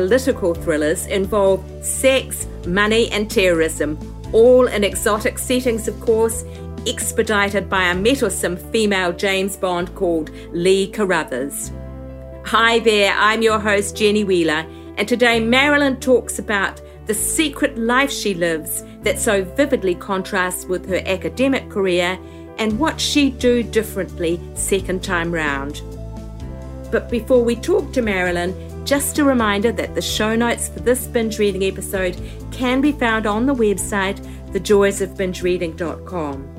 political thrillers involve sex, money, and terrorism, all in exotic settings, of course, expedited by a mettlesome female James Bond called Lee Carruthers. Hi there, I'm your host, Jenny Wheeler, and today Marilynn talks about the secret life she lives that so vividly contrasts with her academic career and what she'd do differently second time round. But before we talk to Marilynn, just a reminder that the show notes for this binge reading episode can be found on the website thejoysofbingereading.com.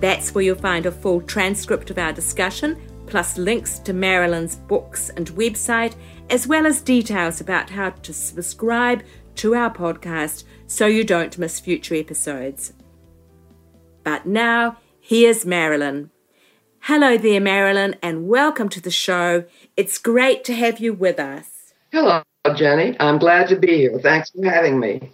That's where you'll find a full transcript of our discussion, plus links to Marilynn's books and website, as well as details about how to subscribe to our podcast so you don't miss future episodes. But now, here's Marilynn. Hello there, Marilynn, and welcome to the show. It's great to have you with us. Hello, Jenny. I'm glad to be here. Thanks for having me.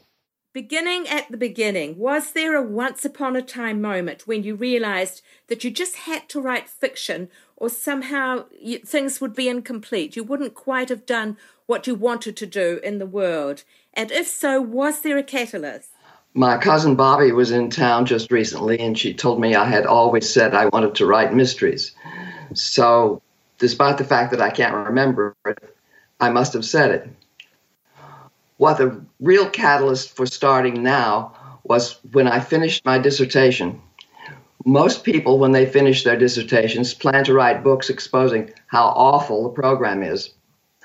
Beginning at the beginning, was there a once upon a time moment when you realized that you just had to write fiction or somehow you, things would be incomplete? You wouldn't quite have done what you wanted to do in the world? And if so, was there a catalyst? My cousin Bobby was in town just recently, and she told me I had always said I wanted to write mysteries. So, despite the fact that I can't remember it, I must have said it. What the real catalyst for starting now was when I finished my dissertation. Most people, when they finish their dissertations, plan to write books exposing how awful the program is.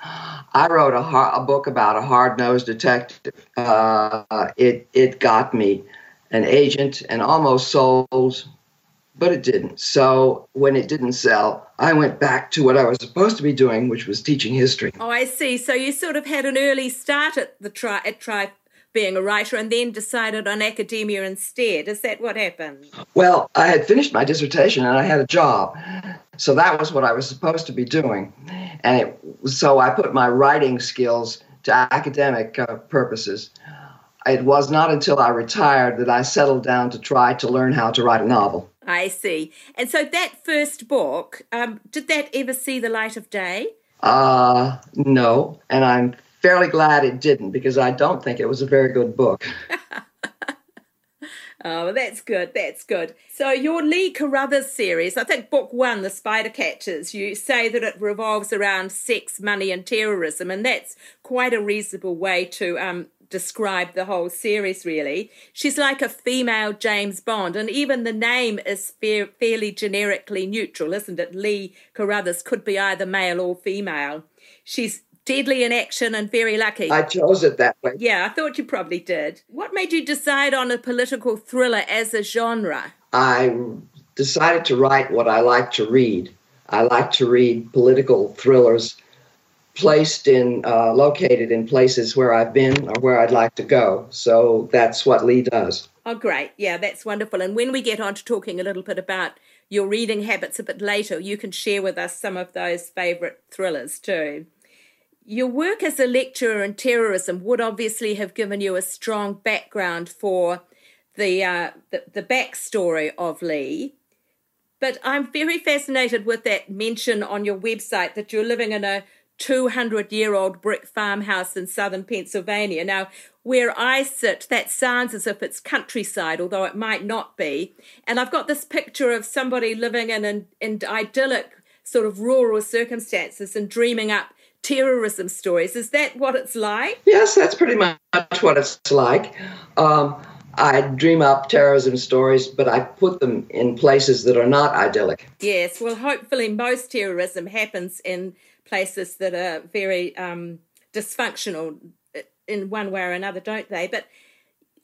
I wrote a, a book about a hard-nosed detective. Uh, it it got me an agent and almost sold, but it didn't. So when it didn't sell, I went back to what I was supposed to be doing, which was teaching history. Oh, I see. So you sort of had an early start at the try at try being a writer and then decided on academia instead. Is that what happened? Well, I had finished my dissertation and I had a job. So that was what I was supposed to be doing. And it, so I put my writing skills to academic uh, purposes. It was not until I retired that I settled down to try to learn how to write a novel. I see. And so that first book, um, did that ever see the light of day? Uh, no. And I'm fairly glad it didn't because I don't think it was a very good book. Oh, that's good. That's good. So, your Lee Carruthers series, I think book one, The Spider Catchers, you say that it revolves around sex, money, and terrorism, and that's quite a reasonable way to um, describe the whole series, really. She's like a female James Bond, and even the name is fair, fairly generically neutral, isn't it? Lee Carruthers could be either male or female. She's deadly in action and very lucky. I chose it that way. Yeah, I thought you probably did. What made you decide on a political thriller as a genre? I decided to write what I like to read. I like to read political thrillers placed in, uh, located in places where I've been or where I'd like to go. So that's what Lee does. Oh, great. Yeah, that's wonderful. And when we get on to talking a little bit about your reading habits a bit later, you can share with us some of those favourite thrillers too. Your work as a lecturer in terrorism would obviously have given you a strong background for the, uh, the, the backstory of Lee. But I'm very fascinated with that mention on your website that you're living in a 200 year old brick farmhouse in southern Pennsylvania. Now, where I sit, that sounds as if it's countryside, although it might not be. And I've got this picture of somebody living in, in, in idyllic sort of rural circumstances and dreaming up terrorism stories. Is that what it's like? Yes, that's pretty much what it's like. Um, I dream up terrorism stories, but I put them in places that are not idyllic. Yes, well, hopefully, most terrorism happens in places that are very um, dysfunctional in one way or another, don't they? But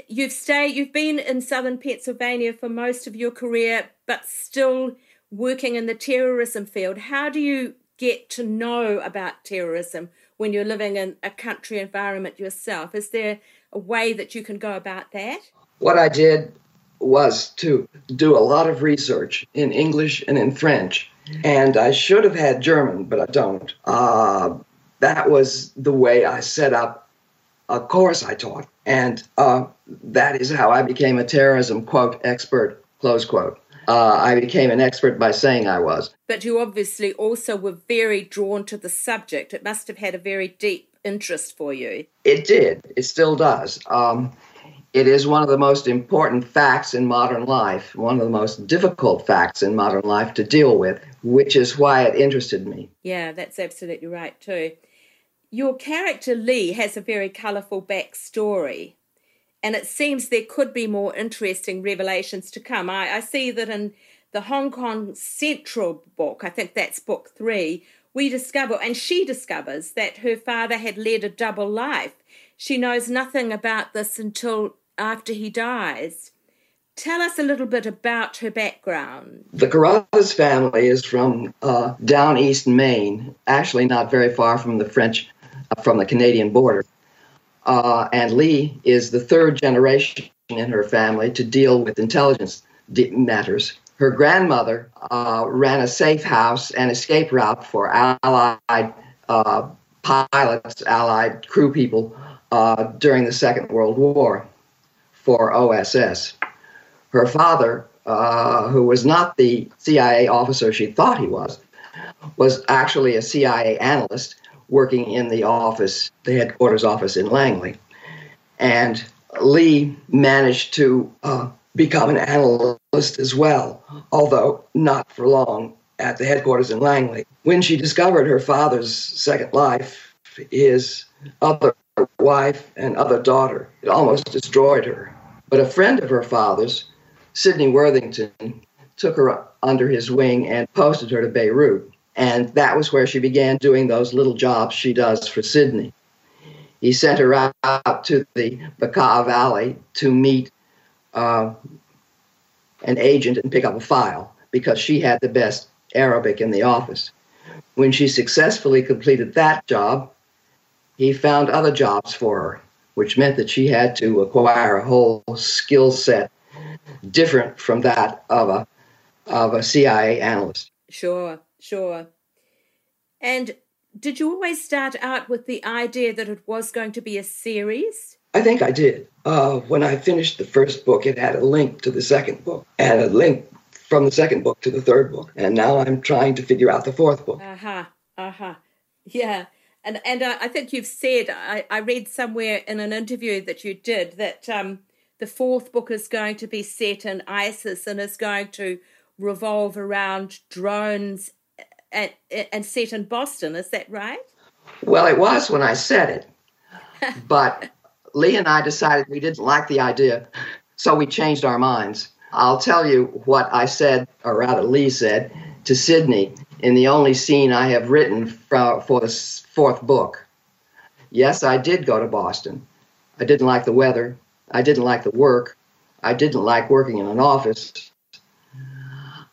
you've stayed, you've been in southern Pennsylvania for most of your career, but still working in the terrorism field. How do you get to know about terrorism when you're living in a country environment yourself? Is there a way that you can go about that? What I did was to do a lot of research in English and in French. And I should have had German, but I don't. Uh, that was the way I set up a course I taught. And uh, that is how I became a terrorism, quote, expert, close quote. Uh, I became an expert by saying I was. But you obviously also were very drawn to the subject. It must have had a very deep interest for you. It did. It still does. Um, it is one of the most important facts in modern life, one of the most difficult facts in modern life to deal with, which is why it interested me. Yeah, that's absolutely right, too. Your character Lee has a very colourful backstory, and it seems there could be more interesting revelations to come. I, I see that in the Hong Kong Central book, I think that's book three, we discover, and she discovers, that her father had led a double life. She knows nothing about this until after he dies. Tell us a little bit about her background. The Carruthers family is from uh, down east Maine, actually not very far from the French, uh, from the Canadian border. Uh, and Lee is the third generation in her family to deal with intelligence matters. Her grandmother uh, ran a safe house and escape route for Allied uh, pilots, Allied crew people uh, during the Second World War for OSS. Her father, uh, who was not the CIA officer she thought he was, was actually a CIA analyst working in the office, the headquarters office in Langley. And Lee managed to uh, become an analyst as well, although not for long at the headquarters in Langley. When she discovered her father's second life, his other wife and other daughter. It almost destroyed her. But a friend of her father's, Sidney Worthington, took her under his wing and posted her to Beirut. And that was where she began doing those little jobs she does for Sydney. He sent her out to the Bekaa Valley to meet uh, an agent and pick up a file because she had the best Arabic in the office. When she successfully completed that job, he found other jobs for her, which meant that she had to acquire a whole skill set different from that of a of a CIA analyst. Sure, sure. And did you always start out with the idea that it was going to be a series? I think I did. Uh, when I finished the first book, it had a link to the second book and a link from the second book to the third book. And now I'm trying to figure out the fourth book. Uh huh. Uh huh. Yeah. And and uh, I think you've said I, I read somewhere in an interview that you did that um, the fourth book is going to be set in ISIS and is going to revolve around drones and and set in Boston. Is that right? Well, it was when I said it, but Lee and I decided we didn't like the idea, so we changed our minds. I'll tell you what I said, or rather, Lee said to Sydney in the only scene I have written for, for the fourth book. Yes, I did go to Boston. I didn't like the weather. I didn't like the work. I didn't like working in an office.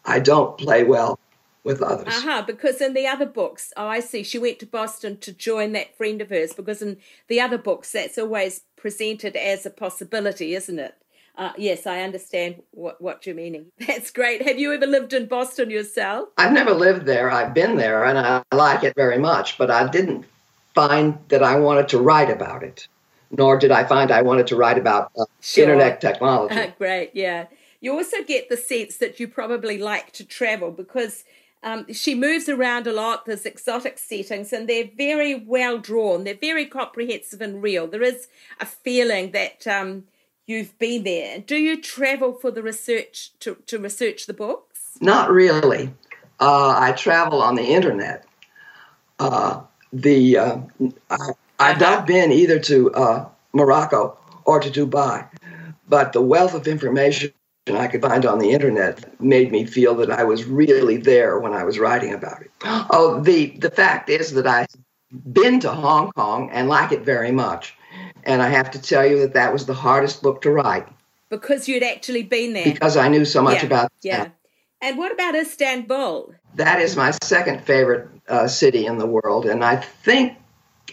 I don't play well with others. Uh huh. Because in the other books, oh, I see. She went to Boston to join that friend of hers. Because in the other books, that's always presented as a possibility, isn't it? Uh, yes, I understand what, what you're meaning. That's great. Have you ever lived in Boston yourself? I've never lived there. I've been there and I like it very much, but I didn't find that I wanted to write about it, nor did I find I wanted to write about uh, sure. internet technology. Uh, great, yeah. You also get the sense that you probably like to travel because um, she moves around a lot. There's exotic settings, and they're very well drawn. They're very comprehensive and real. There is a feeling that um, you've been there. Do you travel for the research to, to research the books? Not really. Uh, I travel on the internet. Uh, the uh, I, have not been either to uh, Morocco or to Dubai, but the wealth of information I could find on the internet made me feel that I was really there when I was writing about it. Oh, the the fact is that I've been to Hong Kong and like it very much. And I have to tell you that that was the hardest book to write. Because you'd actually been there. Because I knew so much yeah, about Yeah. That. And what about Istanbul? That is my second favorite uh, city in the world. And I think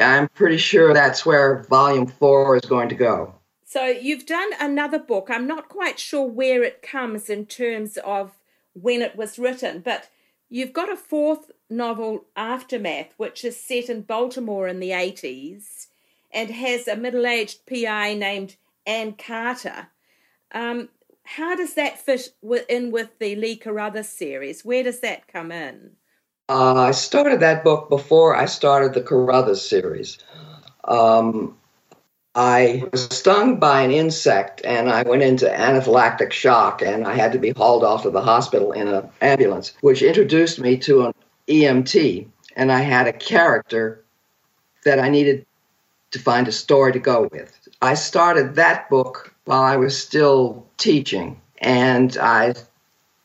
I'm pretty sure that's where volume four is going to go. So you've done another book. I'm not quite sure where it comes in terms of when it was written, but you've got a fourth novel, Aftermath, which is set in Baltimore in the 80s and has a middle aged PI named Anne Carter. Um, how does that fit in with the Lee Carruthers series? Where does that come in? Uh, I started that book before I started the Carruthers series. Um, I was stung by an insect and I went into anaphylactic shock and I had to be hauled off to the hospital in an ambulance, which introduced me to an EMT. And I had a character that I needed to find a story to go with. I started that book while I was still teaching and I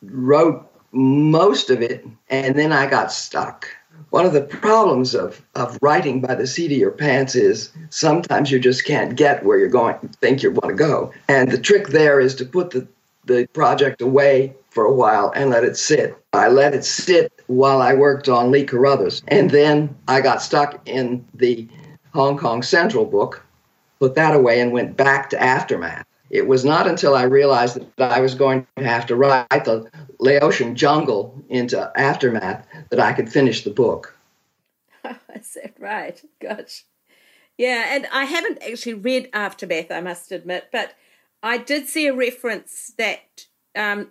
wrote most of it and then I got stuck one of the problems of, of writing by the seat of your pants is sometimes you just can't get where you're going, think you want to go. And the trick there is to put the, the project away for a while and let it sit. I let it sit while I worked on Lee Carruthers. And then I got stuck in the Hong Kong Central book, put that away, and went back to Aftermath. It was not until I realized that I was going to have to write the Laotian jungle into Aftermath that I could finish the book. Is that right? Gosh. Yeah, and I haven't actually read Aftermath, I must admit, but I did see a reference that um,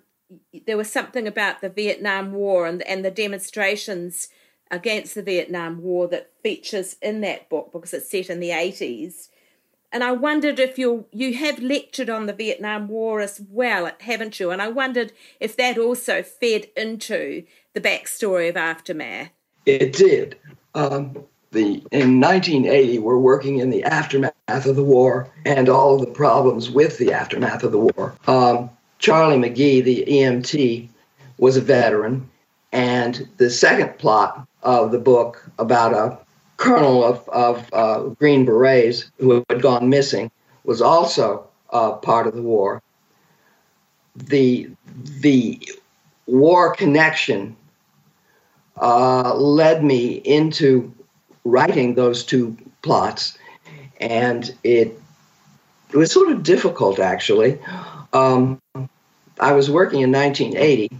there was something about the Vietnam War and, and the demonstrations against the Vietnam War that features in that book because it's set in the 80s and I wondered if you you have lectured on the Vietnam War as well, haven't you? And I wondered if that also fed into the backstory of aftermath. It did. Um, the in 1980, we're working in the aftermath of the war and all of the problems with the aftermath of the war. Um, Charlie McGee, the EMT, was a veteran, and the second plot of the book about a colonel of, of uh, Green Berets who had gone missing was also uh, part of the war. The, the war connection uh, led me into writing those two plots, and it, it was sort of difficult actually. Um, I was working in 1980,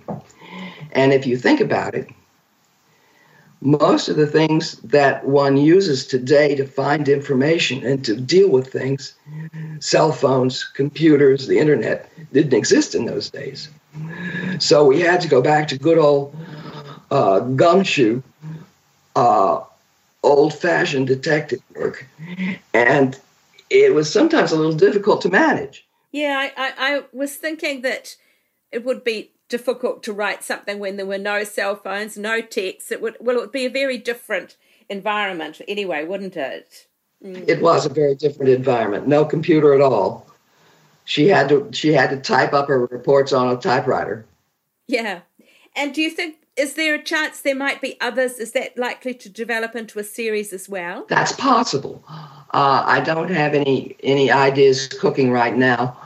and if you think about it, most of the things that one uses today to find information and to deal with things, cell phones, computers, the internet, didn't exist in those days. So we had to go back to good old uh, gumshoe, uh, old fashioned detective work. And it was sometimes a little difficult to manage. Yeah, I, I, I was thinking that it would be difficult to write something when there were no cell phones, no texts. It would well, it would be a very different environment anyway, wouldn't it? Mm. It was a very different environment. No computer at all. She had to she had to type up her reports on a typewriter. Yeah. And do you think is there a chance there might be others? Is that likely to develop into a series as well? That's possible. Uh, I don't have any any ideas cooking right now,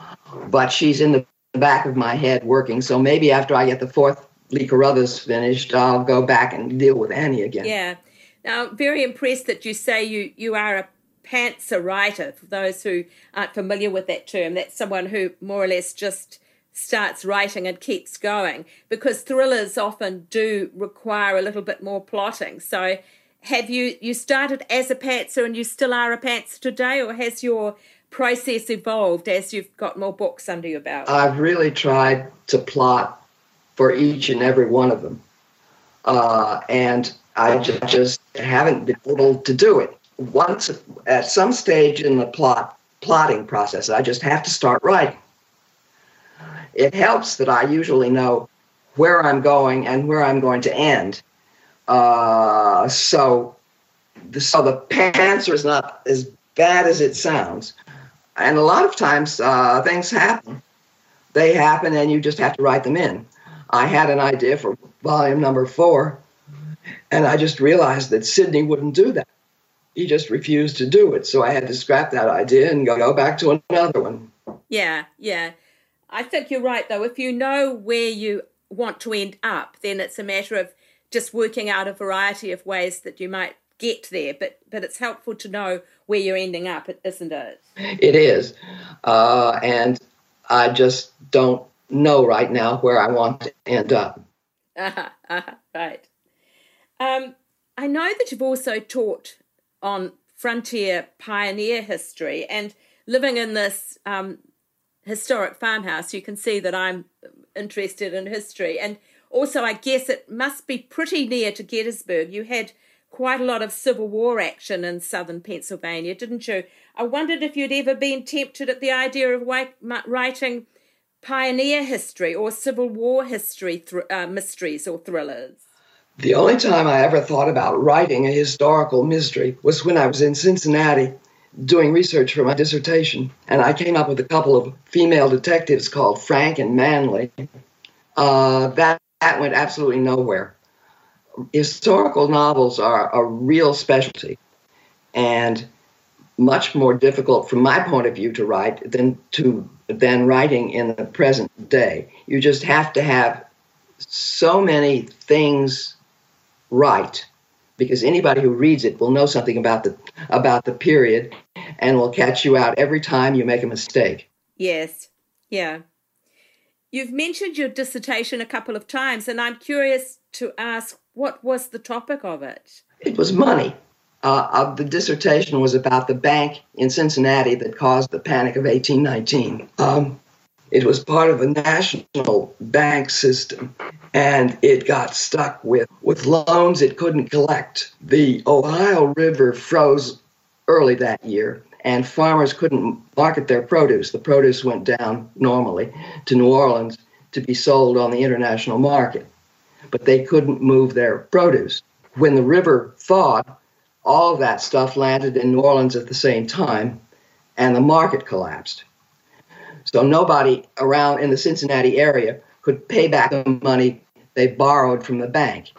but she's in the the back of my head working. So maybe after I get the fourth Lee Carruthers finished, I'll go back and deal with Annie again. Yeah. Now, very impressed that you say you, you are a pantser writer. For those who aren't familiar with that term, that's someone who more or less just starts writing and keeps going because thrillers often do require a little bit more plotting. So, have you you started as a pantser and you still are a pantser today, or has your process evolved as you've got more books under your belt? I've really tried to plot for each and every one of them. Uh, and I just, haven't been able to do it. Once at some stage in the plot plotting process, I just have to start writing. It helps that I usually know where I'm going and where I'm going to end. Uh, so, so the answer is not as bad as it sounds and a lot of times uh, things happen. They happen, and you just have to write them in. I had an idea for volume number four, and I just realized that Sydney wouldn't do that. He just refused to do it. So I had to scrap that idea and go back to another one. Yeah, yeah. I think you're right, though. If you know where you want to end up, then it's a matter of just working out a variety of ways that you might get there, but but it's helpful to know where you're ending up, isn't it? It is, uh, and I just don't know right now where I want to end up. Uh-huh, uh-huh, right. Um, I know that you've also taught on frontier pioneer history and living in this um, historic farmhouse, you can see that I'm interested in history. And also, I guess it must be pretty near to Gettysburg. You had quite a lot of Civil War action in southern Pennsylvania, didn't you? I wondered if you'd ever been tempted at the idea of writing pioneer history or Civil War history th- uh, mysteries or thrillers. The only time I ever thought about writing a historical mystery was when I was in Cincinnati doing research for my dissertation, and I came up with a couple of female detectives called Frank and Manley. Uh, that, that went absolutely nowhere. Historical novels are a real specialty and much more difficult from my point of view to write than to than writing in the present day. You just have to have so many things right because anybody who reads it will know something about the about the period and will catch you out every time you make a mistake. Yes. Yeah. You've mentioned your dissertation a couple of times and I'm curious to ask what was the topic of it? It was money. Uh, uh, the dissertation was about the bank in Cincinnati that caused the Panic of 1819. Um, it was part of a national bank system, and it got stuck with, with loans it couldn't collect. The Ohio River froze early that year, and farmers couldn't market their produce. The produce went down normally to New Orleans to be sold on the international market, but they couldn't move their produce. When the river thawed, all that stuff landed in New Orleans at the same time, and the market collapsed. So nobody around in the Cincinnati area could pay back the money they borrowed from the bank.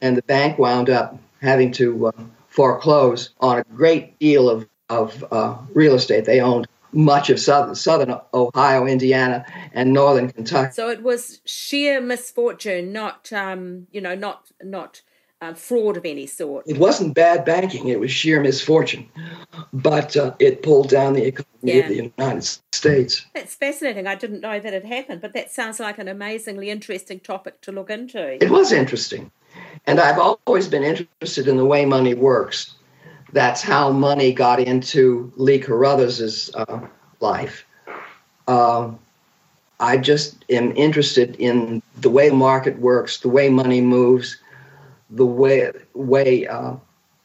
And the bank wound up having to uh, foreclose on a great deal of, of uh, real estate. They owned much of southern, southern Ohio, Indiana, and northern Kentucky. So it was sheer misfortune, not um, you know, not not uh, fraud of any sort. It wasn't bad banking; it was sheer misfortune. But uh, it pulled down the economy yeah. of the United States. That's fascinating. I didn't know that it happened, but that sounds like an amazingly interesting topic to look into. It was interesting, and I've always been interested in the way money works. That's how money got into Lee Carruthers's uh, life. Um, I just am interested in the way the market works, the way money moves, the way way uh,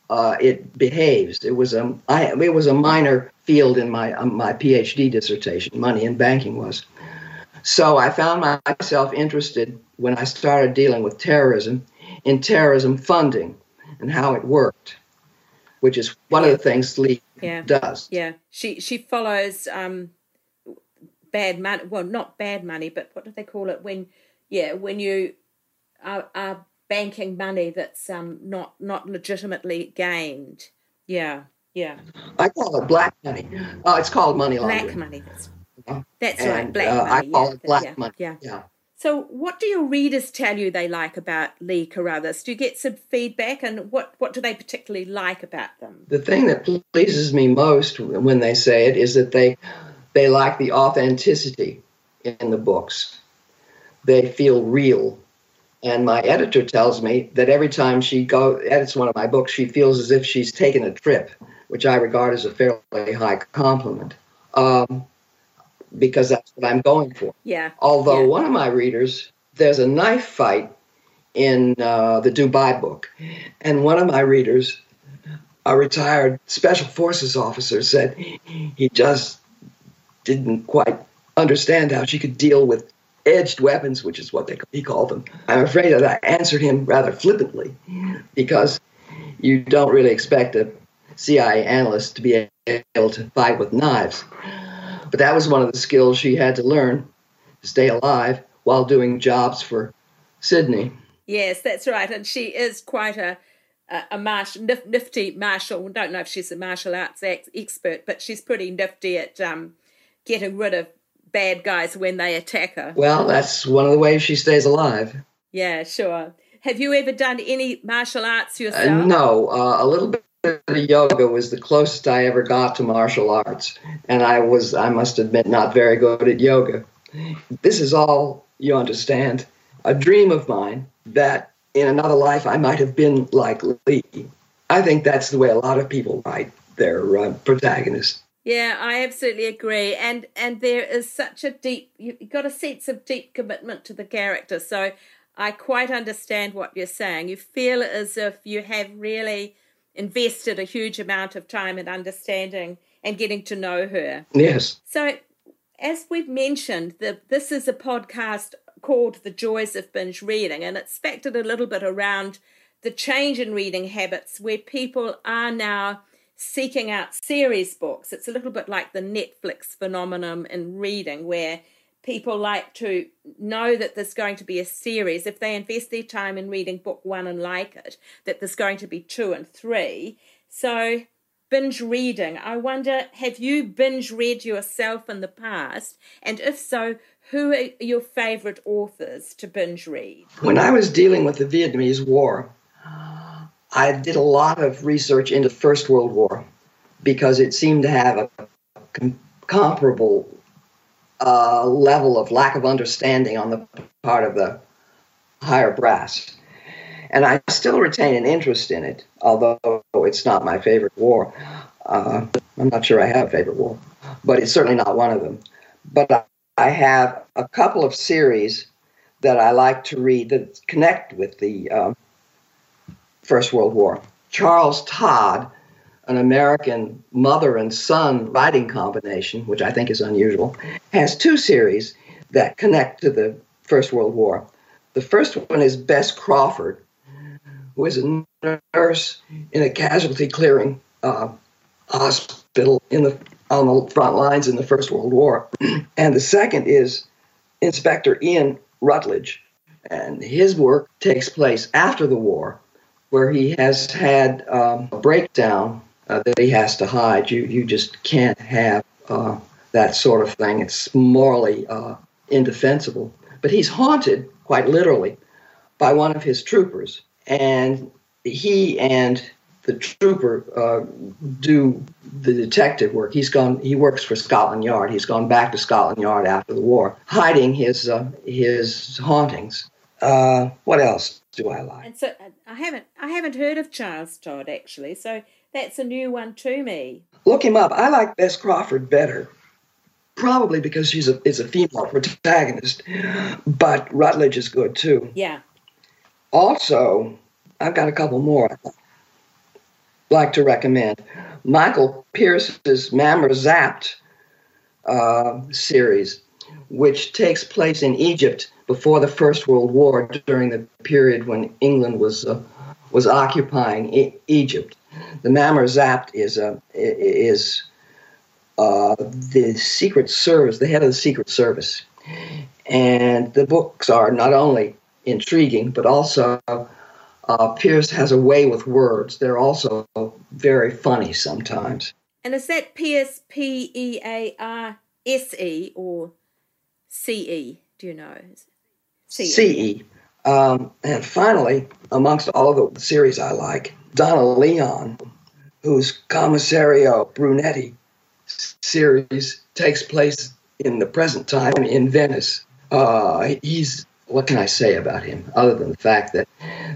uh, it behaves. It was a I, it was a minor field in my um, my PhD dissertation. Money and banking was. So I found myself interested when I started dealing with terrorism in terrorism funding and how it worked, which is one of the things Lee yeah. does. Yeah, she she follows um, bad money. Well, not bad money, but what do they call it when? Yeah, when you are, are banking money that's um, not not legitimately gained. Yeah, yeah. I call it black money. Uh, it's called money laundering. Black money. That's, that's and, right. Black uh, money. I call yeah, it black yeah, money. Yeah. yeah. So, what do your readers tell you they like about Lee Carruthers? Do you get some feedback, and what, what do they particularly like about them? The thing that pleases me most when they say it is that they they like the authenticity in the books. They feel real. And my editor tells me that every time she go edits one of my books, she feels as if she's taken a trip, which I regard as a fairly high compliment, um, because that's what I'm going for. Yeah. Although yeah. one of my readers, there's a knife fight in uh, the Dubai book, and one of my readers, a retired special forces officer, said he just didn't quite understand how she could deal with edged weapons, which is what they, he called them. I'm afraid that I answered him rather flippantly because you don't really expect a CIA analyst to be able to fight with knives. But that was one of the skills she had to learn to stay alive while doing jobs for Sydney. Yes, that's right. And she is quite a a, martial, nifty martial. Don't know if she's a martial arts ex- expert, but she's pretty nifty at um, getting rid of bad guys when they attack her. Well, that's one of the ways she stays alive. Yeah, sure. Have you ever done any martial arts Uh, yourself? no, uh, a little bit of yoga was the closest I ever got to martial arts, and I was, I must admit, not very good at yoga. This is all, you understand, a dream of mine that in another life I might have been like Lee. I think that's the way a lot of people write their uh, protagonists. Yeah, I absolutely agree. And and there is such a deep you've got a sense of deep commitment to the character. So I quite understand what you're saying. You feel as if you have really invested a huge amount of time in understanding and getting to know her. Yes. So as we've mentioned, the, this is a podcast called The Joys of Binge Reading, and it's factored a little bit around the change in reading habits where people are now seeking out series books. It's a little bit like the Netflix phenomenon in reading, where people like to know that there's going to be a series. If they invest their time in reading book one and like it, that there's going to be two and three. So, binge reading, I wonder have you binge read yourself in the past? And if so, who are your favorite authors to binge read? When I was dealing with the Vietnamese War, I did a lot of research into First World War because it seemed to have a com- comparable uh, level of lack of understanding on the part of the higher brass. And I still retain an interest in it, although it's not my favorite war. Uh, I'm not sure I have a favorite war, but it's certainly not one of them. But I, have a couple of series that I like to read that connect with the um, First World War. Charles Todd, an American mother and son writing combination, which I think is unusual, has two series that connect to the First World War. The first one is Bess Crawford, who is a nurse in a casualty clearing uh, hospital in the on the front lines in the First World War, and the second is Inspector Ian Rutledge, and his work takes place after the war, where he has had um, a breakdown uh, that he has to hide. You you just can't have uh, that sort of thing. It's morally uh, indefensible. But he's haunted, quite literally, by one of his troopers, and he and the trooper uh, do the detective work. He's gone. He works for Scotland Yard. He's gone back to Scotland Yard after the war, hiding his uh, his hauntings. Uh, what else do I like? And so I haven't I haven't heard of Charles Todd actually, so that's a new one to me. Look him up. I like Bess Crawford better, probably because she's a is a female protagonist, but Rutledge is good too. Yeah. Also, I've got a couple more I'd like to recommend. Michael Pearce's Mamur Zapt uh, series, which takes place in Egypt before the First World War, during the period when England was uh, was occupying e- Egypt. The Mamur Zapt is uh, is uh, the Secret Service, the head of the Secret Service, and the books are not only intriguing but also uh, Pearce has a way with words. They're also very funny sometimes. And is that P S P E A R S E or C E? Do you know? CE. Um, and finally, amongst all of the series I like, Donna Leon, whose Commissario Brunetti series takes place in the present time in Venice. Uh, he's what can I say about him other than the fact that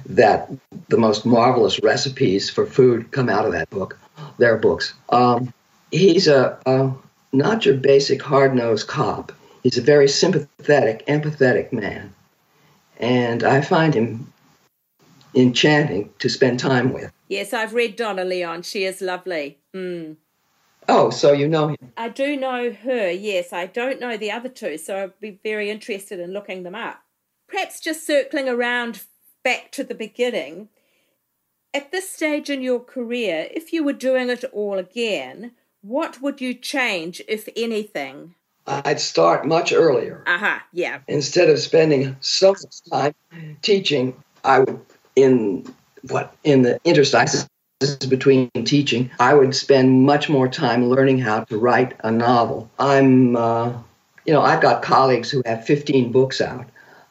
that the most marvelous recipes for food come out of that book, their books. Um, he's a, a not your basic hard-nosed cop. He's a very sympathetic, empathetic man, and I find him enchanting to spend time with. Yes, I've read Donna Leon. She is lovely. Mm. Oh, so you know him? I do know her. Yes, I don't know the other two, so I'd be very interested in looking them up. Perhaps just circling around back to the beginning. At this stage in your career, if you were doing it all again, what would you change, if anything? I'd start much earlier. Uh-huh, yeah. Instead of spending so much time teaching, I would in what in the interstices between teaching, I would spend much more time learning how to write a novel. I'm, uh, you know, I've got colleagues who have 15 books out.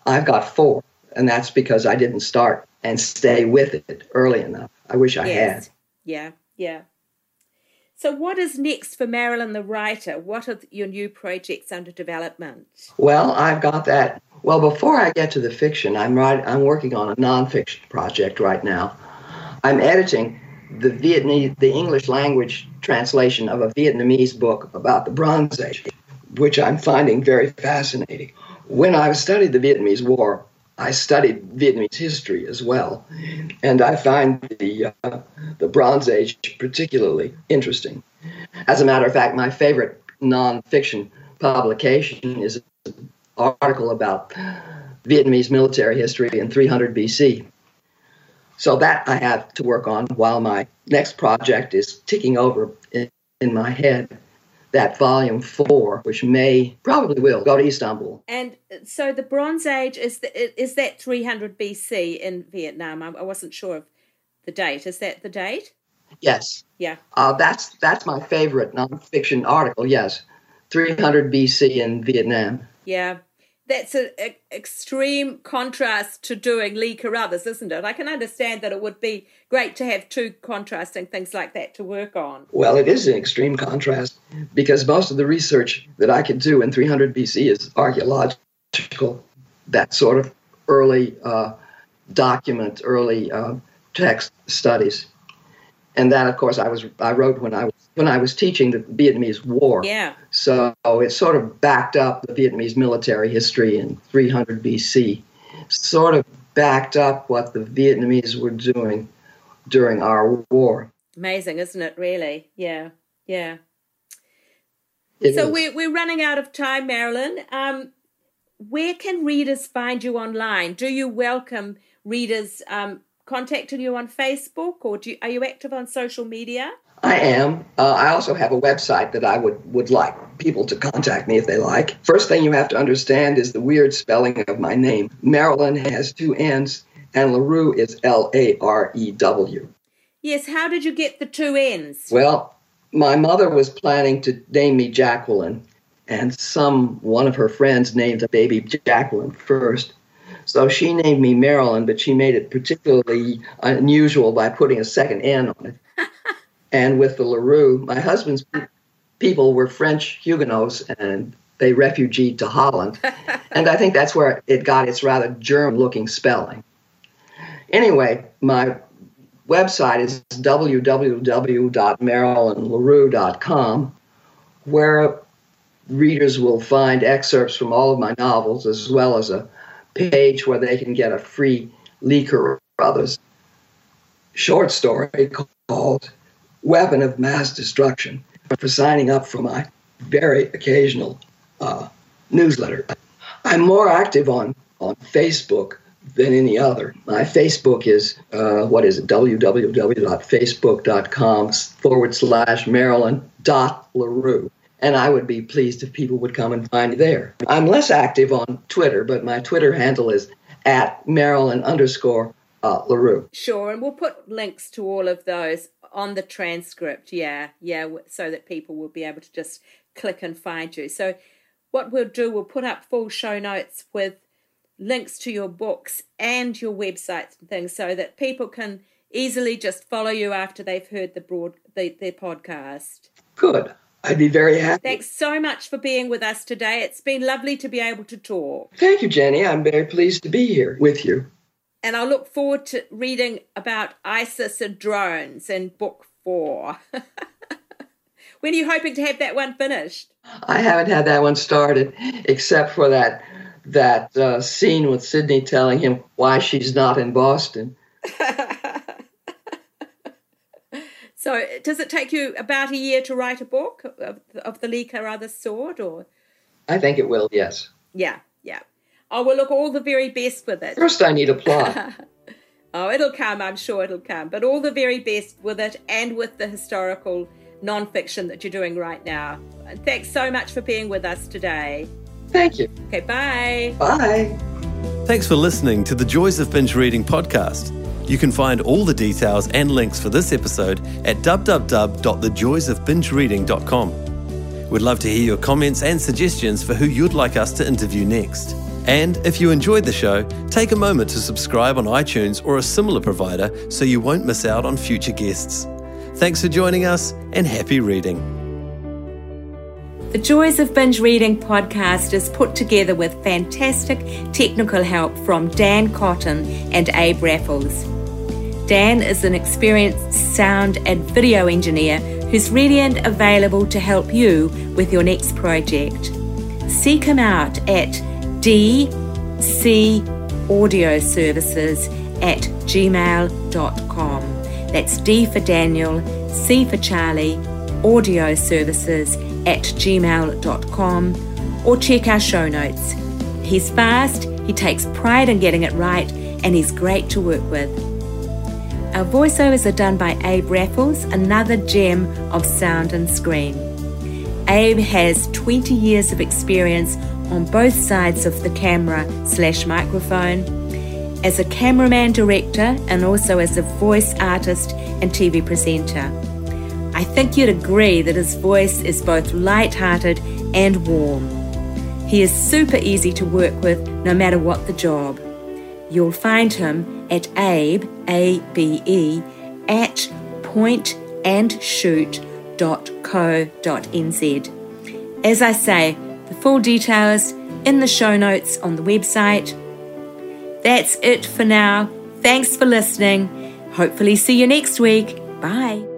I've got four. And that's because I didn't start and stay with it early enough. I wish I yes. had. Yeah, yeah. So, what is next for Marilynn the writer? What are your new projects under development? Well, I've got that. Well, before I get to the fiction, I'm right. I'm working on a nonfiction project right now. I'm editing the Vietnamese, the English language translation of a Vietnamese book about the Bronze Age, which I'm finding very fascinating. When I studied the Vietnamese War, I studied Vietnamese history as well, and I find the uh, the Bronze Age particularly interesting. As a matter of fact, my favorite nonfiction publication is article about Vietnamese military history in 300 BC. So that I have to work on while my next project is ticking over in, in my head that volume four, which may probably will go to Istanbul. And so the Bronze Age is the, is that 300 BC in Vietnam? I, I wasn't sure of the date. Is that the date? Yes. Yeah. Uh, that's that's my favorite nonfiction article. Yes, 300 BC in Vietnam. Yeah that's an extreme contrast to doing Lee Carruthers, isn't it? I can understand that it would be great to have two contrasting things like that to work on. Well, it is an extreme contrast because most of the research that I could do in 300 BC is archaeological, that sort of early uh, document, early uh, text studies, and that, of course, I was I wrote when I was when I was teaching the Vietnamese War. Yeah. So it sort of backed up the Vietnamese military history in 300 BC, sort of backed up what the Vietnamese were doing during our war. Amazing, isn't it, really? Yeah, yeah. It so is. we're, we're running out of time, Marilynn. Um, where can readers find you online? Do you welcome readers um, contacting you on Facebook or do you, are you active on social media? I am. Uh, I also have a website that I would, would like people to contact me if they like. First thing you have to understand is the weird spelling of my name. Marilynn has two N's, and Larew is L A R E W. Yes, how did you get the two N's? Well, my mother was planning to name me Jacqueline, and some one of her friends named the baby Jacqueline first. So she named me Marilynn, but she made it particularly unusual by putting a second N on it and with the Larew, my husband's people were French Huguenots and they refugeed to Holland. and I think that's where it got its rather germ looking spelling. Anyway, my website is www.marilynnlarew.com, where readers will find excerpts from all of my novels, as well as a page where they can get a free Lee Carruthers short story called weapon of mass destruction for signing up for my very occasional uh, newsletter. I'm more active on, on Facebook than any other. My Facebook is, uh, what is it, www.facebook.com forward slash Marilynn dot Larew. And I would be pleased if people would come and find me there. I'm less active on Twitter, but my Twitter handle is at Marilynn underscore uh, Larew. Sure, and we'll put links to all of those on the transcript. Yeah, yeah, so that people will be able to just click and find you. So, what we'll do, we'll put up full show notes with links to your books and your websites and things so that people can easily just follow you after they've heard the broad the, their podcast. Good. I'd be very happy. Thanks so much for being with us today. It's been lovely to be able to talk. Thank you, Jenny. I'm very pleased to be here with you and I look forward to reading about ISIS and drones in book four. when are you hoping to have that one finished? I haven't had that one started, except for that that uh, scene with Sydney telling him why she's not in Boston. so, does it take you about a year to write a book of, of the Lee Carruthers sword, or? I think it will. Yes. Yeah. Yeah. Oh, well, look, all the very best with it. First, I need a plot. oh, it'll come. I'm sure it'll come. But all the very best with it and with the historical nonfiction that you're doing right now. And thanks so much for being with us today. Thank you. Okay, bye. Bye. Thanks for listening to the Joys of Binge Reading podcast. You can find all the details and links for this episode at www.thejoysofbingereading.com. We'd love to hear your comments and suggestions for who you'd like us to interview next. And if you enjoyed the show, take a moment to subscribe on iTunes or a similar provider so you won't miss out on future guests. Thanks for joining us and happy reading. The Joys of Binge Reading podcast is put together with fantastic technical help from Dan Cotton and Abe Raffles. Dan is an experienced sound and video engineer who's ready and available to help you with your next project. Seek him out at DC Audio Services at gmail.com. That's D for Daniel, C for Charlie, audio services at gmail.com, or check our show notes. He's fast, he takes pride in getting it right, and he's great to work with. Our voiceovers are done by Abe Raffles, another gem of sound and screen. Abe has 20 years of experience on both sides of the camera slash microphone, as a cameraman director and also as a voice artist and TV presenter. I think you'd agree that his voice is both light-hearted and warm. He is super easy to work with no matter what the job. You'll find him at Abe, A-B-E, at pointandshoot.co.nz. As I say, full details in the show notes on the website. That's it for now. Thanks for listening. Hopefully see you next week. Bye.